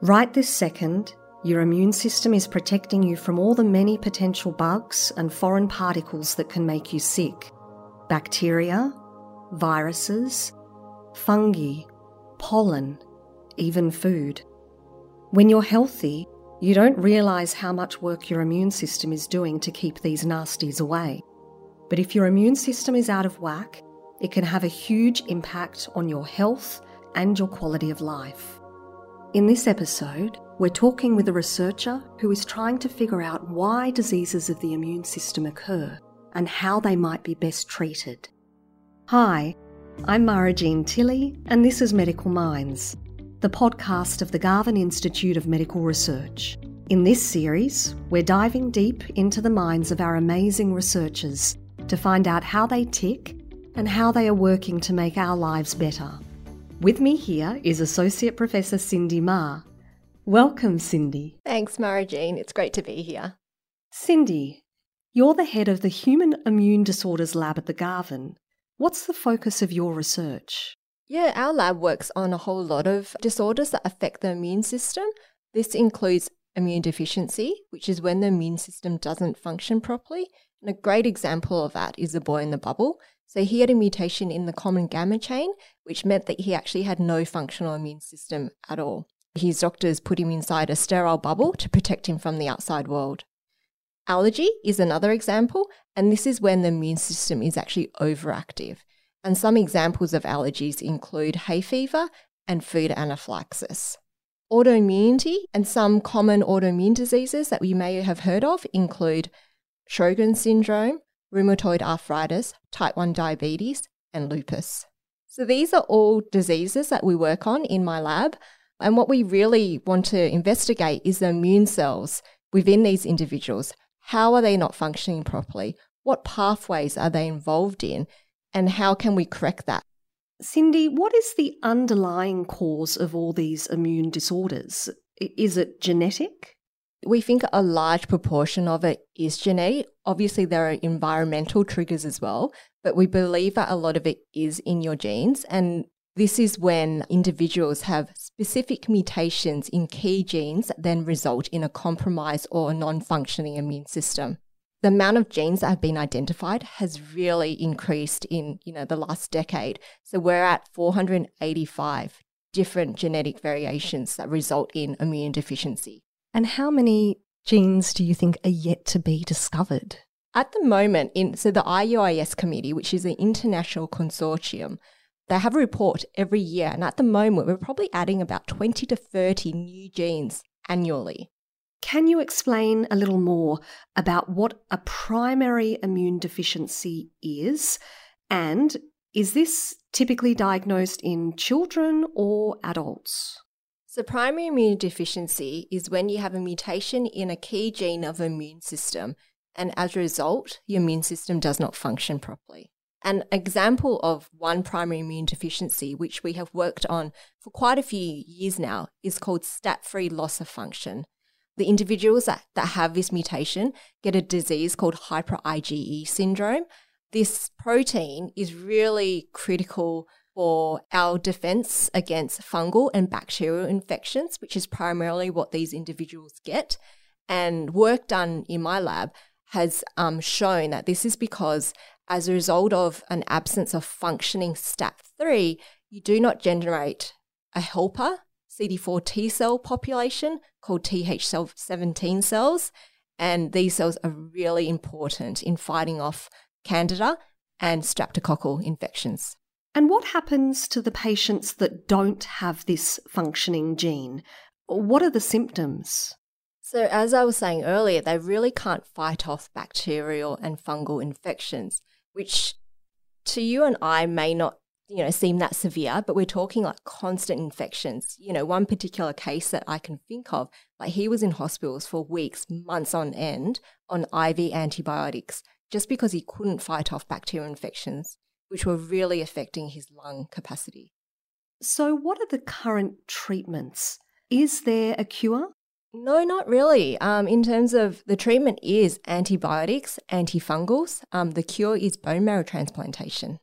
Right this second, your immune system is protecting you from all the many potential bugs and foreign particles that can make you sick bacteria, viruses, fungi, pollen, even food. When you're healthy, you don't realise how much work your immune system is doing to keep these nasties away. But if your immune system is out of whack, it can have a huge impact on your health and your quality of life. In this episode, we're talking with a researcher who is trying to figure out why diseases of the immune system occur and how they might be best treated. Hi, I'm Mara Jean Tilley, and this is Medical Minds, the podcast of the Garvan Institute of Medical Research. In this series, we're diving deep into the minds of our amazing researchers to find out how they tick and how they are working to make our lives better. With me here is Associate Professor Cindy Ma. Welcome, Cindy. Thanks, Mara Jean. It's great to be here. Cindy, you're the head of the Human Immune Disorders Lab at the Garvan. What's the focus of your research? Yeah, our lab works on a whole lot of disorders that affect the immune system. This includes immune deficiency, which is when the immune system doesn't function properly. And a great example of that is the boy in the bubble. So he had a mutation in the common gamma chain, which meant that he actually had no functional immune system at all. His doctors put him inside a sterile bubble to protect him from the outside world. Allergy is another example, and this is when the immune system is actually overactive. And some examples of allergies include hay fever and food anaphylaxis. Autoimmunity and some common autoimmune diseases that we may have heard of include Sjogren's syndrome, rheumatoid arthritis, type 1 diabetes, and lupus. So these are all diseases that we work on in my lab. And what we really want to investigate is the immune cells within these individuals. How are they not functioning properly? What pathways are they involved in? And how can we correct that? Cindy, what is the underlying cause of all these immune disorders? Is it genetic? We think a large proportion of it is genetic. Obviously, there are environmental triggers as well, but we believe that a lot of it is in your genes. And this is when individuals have specific mutations in key genes that then result in a compromised or non functioning immune system the amount of genes that have been identified has really increased in you know the last decade so we're at 485 different genetic variations that result in immune deficiency and how many genes do you think are yet to be discovered at the moment in so the IUIS committee which is an international consortium they have a report every year and at the moment we're probably adding about 20 to 30 new genes annually can you explain a little more about what a primary immune deficiency is? And is this typically diagnosed in children or adults? So, primary immune deficiency is when you have a mutation in a key gene of the immune system, and as a result, your immune system does not function properly. An example of one primary immune deficiency, which we have worked on for quite a few years now, is called STAT3 loss of function the individuals that, that have this mutation get a disease called hyper IgE syndrome. This protein is really critical for our defense against fungal and bacterial infections, which is primarily what these individuals get. And work done in my lab has um, shown that this is because, as a result of an absence of functioning STAT3, you do not generate a helper CD4 T cell population called Th17 cells. And these cells are really important in fighting off candida and streptococcal infections. And what happens to the patients that don't have this functioning gene? What are the symptoms? So, as I was saying earlier, they really can't fight off bacterial and fungal infections, which to you and I may not you know, seem that severe, but we're talking like constant infections. You know, one particular case that I can think of, like he was in hospitals for weeks, months on end on IV antibiotics just because he couldn't fight off bacterial infections, which were really affecting his lung capacity. So, what are the current treatments? Is there a cure? No, not really. Um, in terms of the treatment is antibiotics, antifungals. Um, the cure is bone marrow transplantation.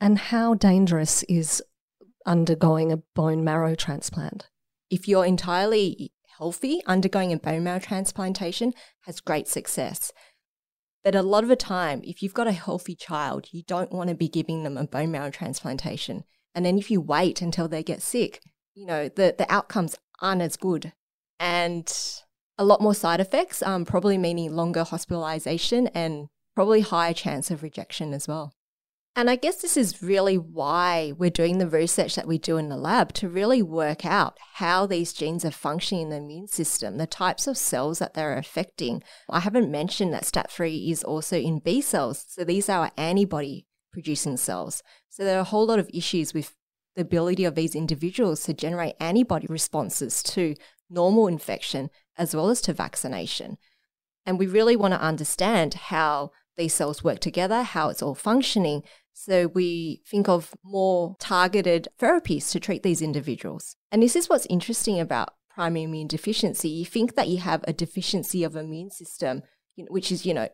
And how dangerous is undergoing a bone marrow transplant? if you're entirely healthy, undergoing a bone marrow transplantation has great success. But a lot of the time, if you've got a healthy child, you don't want to be giving them a bone marrow transplantation. And then if you wait until they get sick, you know, the, the outcomes aren't as good. And a lot more side effects, um, probably meaning longer hospitalization and probably higher chance of rejection as well. And I guess this is really why we're doing the research that we do in the lab to really work out how these genes are functioning in the immune system, the types of cells that they're affecting. I haven't mentioned that STAT3 is also in B cells. So these are antibody producing cells. So there are a whole lot of issues with the ability of these individuals to generate antibody responses to normal infection as well as to vaccination. And we really want to understand how these cells work together, how it's all functioning, so we think of more targeted therapies to treat these individuals. And this is what's interesting about primary immune deficiency. You think that you have a deficiency of immune system, which is, you know,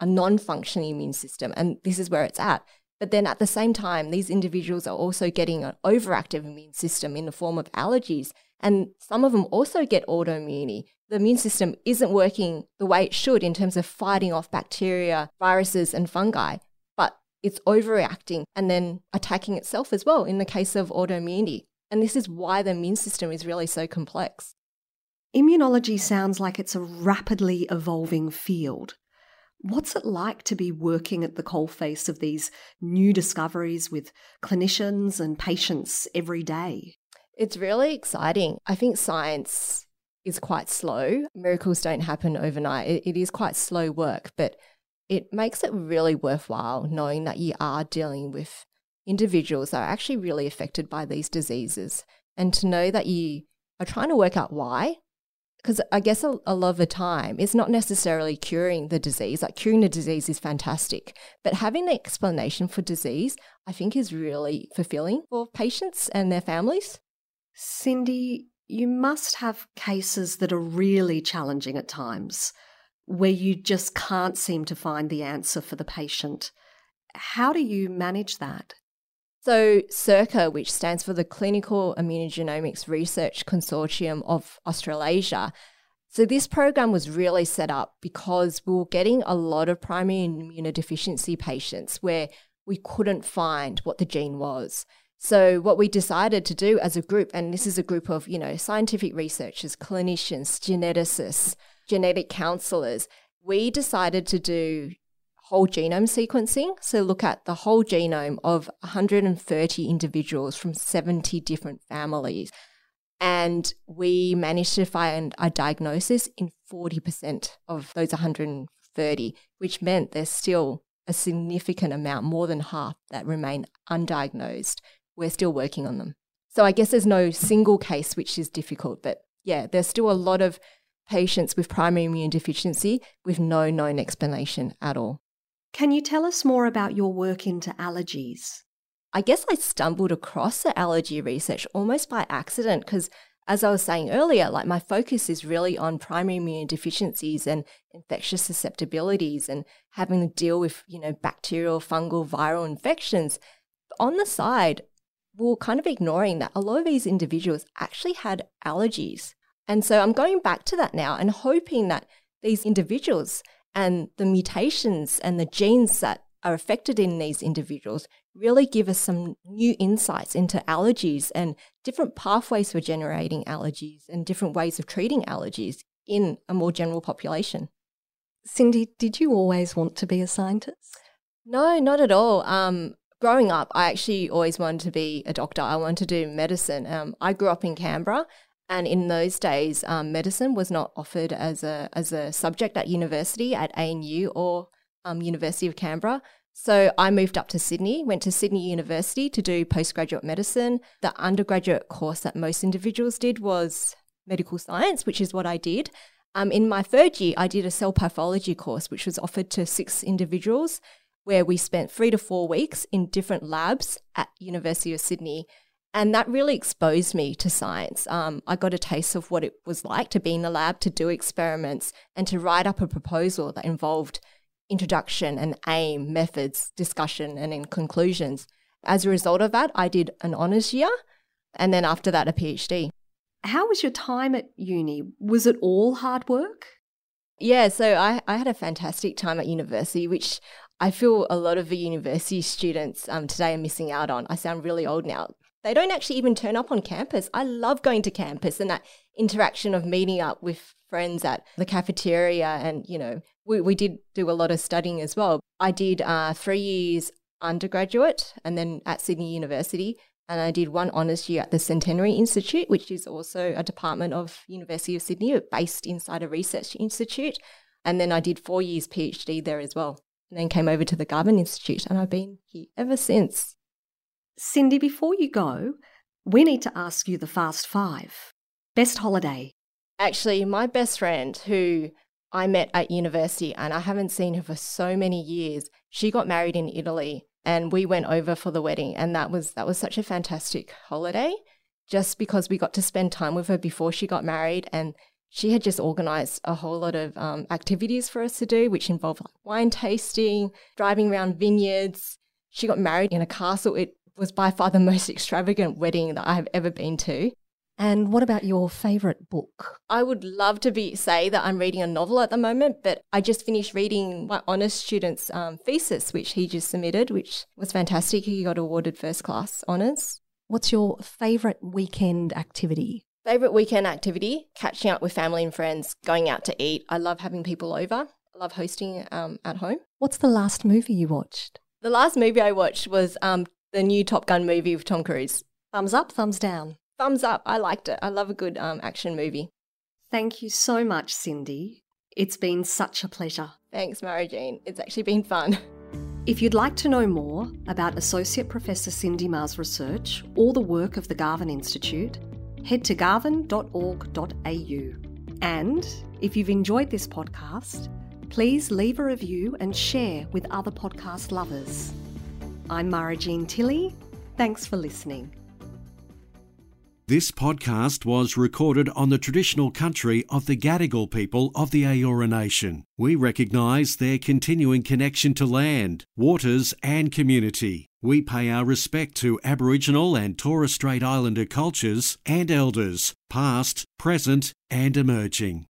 a non-functioning immune system, and this is where it's at. But then at the same time, these individuals are also getting an overactive immune system in the form of allergies. And some of them also get autoimmunity. The immune system isn't working the way it should in terms of fighting off bacteria, viruses, and fungi but it's overreacting and then attacking itself as well in the case of autoimmunity. And this is why the immune system is really so complex. Immunology sounds like it's a rapidly evolving field. What's it like to be working at the coalface of these new discoveries with clinicians and patients every day? It's really exciting. I think science is quite slow. Miracles don't happen overnight. it, it is quite slow work, but it makes it really worthwhile knowing that you are dealing with individuals that are actually really affected by these diseases and to know that you are trying to work out why. Because I guess a, a, lot of the time, it's not necessarily curing the disease. Like curing the disease is fantastic, but having the explanation for disease, I think, is really fulfilling for patients and their families. Cindy, you must have cases that are really challenging at times where you just can't seem to find the answer for the patient. How do you manage that? So, CIRCA, which stands for the Clinical Immunogenomics Research Consortium of Australasia, so this program was really set up because we were getting a lot of primary immunodeficiency patients where we couldn't find what the gene was. So what we decided to do as a group, and this is a group of, you know, scientific researchers, clinicians, geneticists, genetic counselors, we decided to do whole genome sequencing. So, look at the whole genome of 130 individuals from 70 different families. And we managed to find a diagnosis in 40% of those 130, which meant there's still a significant amount, more than half, that remain undiagnosed. We're still working on them. So, I guess there's no single case which is difficult, but yeah, there's still a lot of patients with primary immune deficiency with no known explanation at all. Can you tell us more about your work into allergies? I guess I stumbled across the allergy research almost by accident because as I was saying earlier, like my focus is really on primary immune deficiencies and infectious susceptibilities and having to deal with, you know, bacterial, fungal, viral infections. On the side, we are kind of ignoring that a lot of these individuals actually had allergies. And so I'm going back to that now and hoping that these individuals and the mutations and the genes that are affected in these individuals really give us some new insights into allergies and different pathways for generating allergies and different ways of treating allergies in a more general population. Cindy, did you always want to be a scientist? No, not at all. Um, growing up, I actually always wanted to be a doctor. I wanted to do medicine. Um, I grew up in Canberra and in those days, um, medicine was not offered as a as a subject at university at ANU or um, University of Canberra. So I moved up to Sydney, went to Sydney University to do postgraduate medicine. The undergraduate course that most individuals did was medical science, which is what I did. Um, in my third year, I did a cell pathology course, which was offered to six individuals, where we spent three to four weeks in different labs at University of Sydney and that really exposed me to science. Um, I got a taste of what it was like to be in the lab, to do experiments, and to write up a proposal that involved introduction and aim, methods, discussion, and in conclusions. As a result of that, I did an honours year, and then after that, a PhD. How was your time at uni? Was it all hard work? Yeah, so I, I had a fantastic time at university, which I feel a lot of the university students um, today are missing out on. I sound really old now. They don't actually even turn up on campus. I love going to campus and that interaction of meeting up with friends at the cafeteria. And, you know, we, we did do a lot of studying as well. I did uh, three years undergraduate and then at Sydney University. And I did one honours year at the Centenary Institute, which is also a department of University of Sydney, based inside a research institute. And then I did four years PhD there as well. And then came over to the Garvan Institute, and I've been here ever since. Cindy, before you go, we need to ask you the fast five. Best holiday? Actually, my best friend, who I met at university, and I haven't seen her for so many years, she got married in Italy and we went over for the wedding and that was that was such a fantastic holiday just because we got to spend time with her before she got married and she had just organized a whole lot of um, activities for us to do which involved like wine tasting driving around vineyards she got married in a castle it was by far the most extravagant wedding that i have ever been to and what about your favourite book? I would love to be say that I'm reading a novel at the moment, but I just finished reading my honours student's um, thesis, which he just submitted, which was fantastic. He got awarded first class honours. What's your favourite weekend activity? Favourite weekend activity? Catching up with family and friends, going out to eat. I love having people over. I love hosting um, at home. What's the last movie you watched? The last movie I watched was um, the new Top Gun movie with Tom Cruise. Thumbs up, thumbs down thumbs up. I liked it. I love a good um, action movie. Thank you so much, Cindy. It's been such a pleasure. Thanks, Mara Jean. It's actually been fun. If you'd like to know more about Associate Professor Cindy Ma's research or the work of the Garvan Institute, head to garvan.org.au. And if you've enjoyed this podcast, please leave a review and share with other podcast lovers. I'm Mara Jean Tilley. Thanks for listening. This podcast was recorded on the traditional country of the Gadigal people of the Eora Nation. We recognise their continuing connection to land, waters, and community. We pay our respect to Aboriginal and Torres Strait Islander cultures and elders, past, present, and emerging.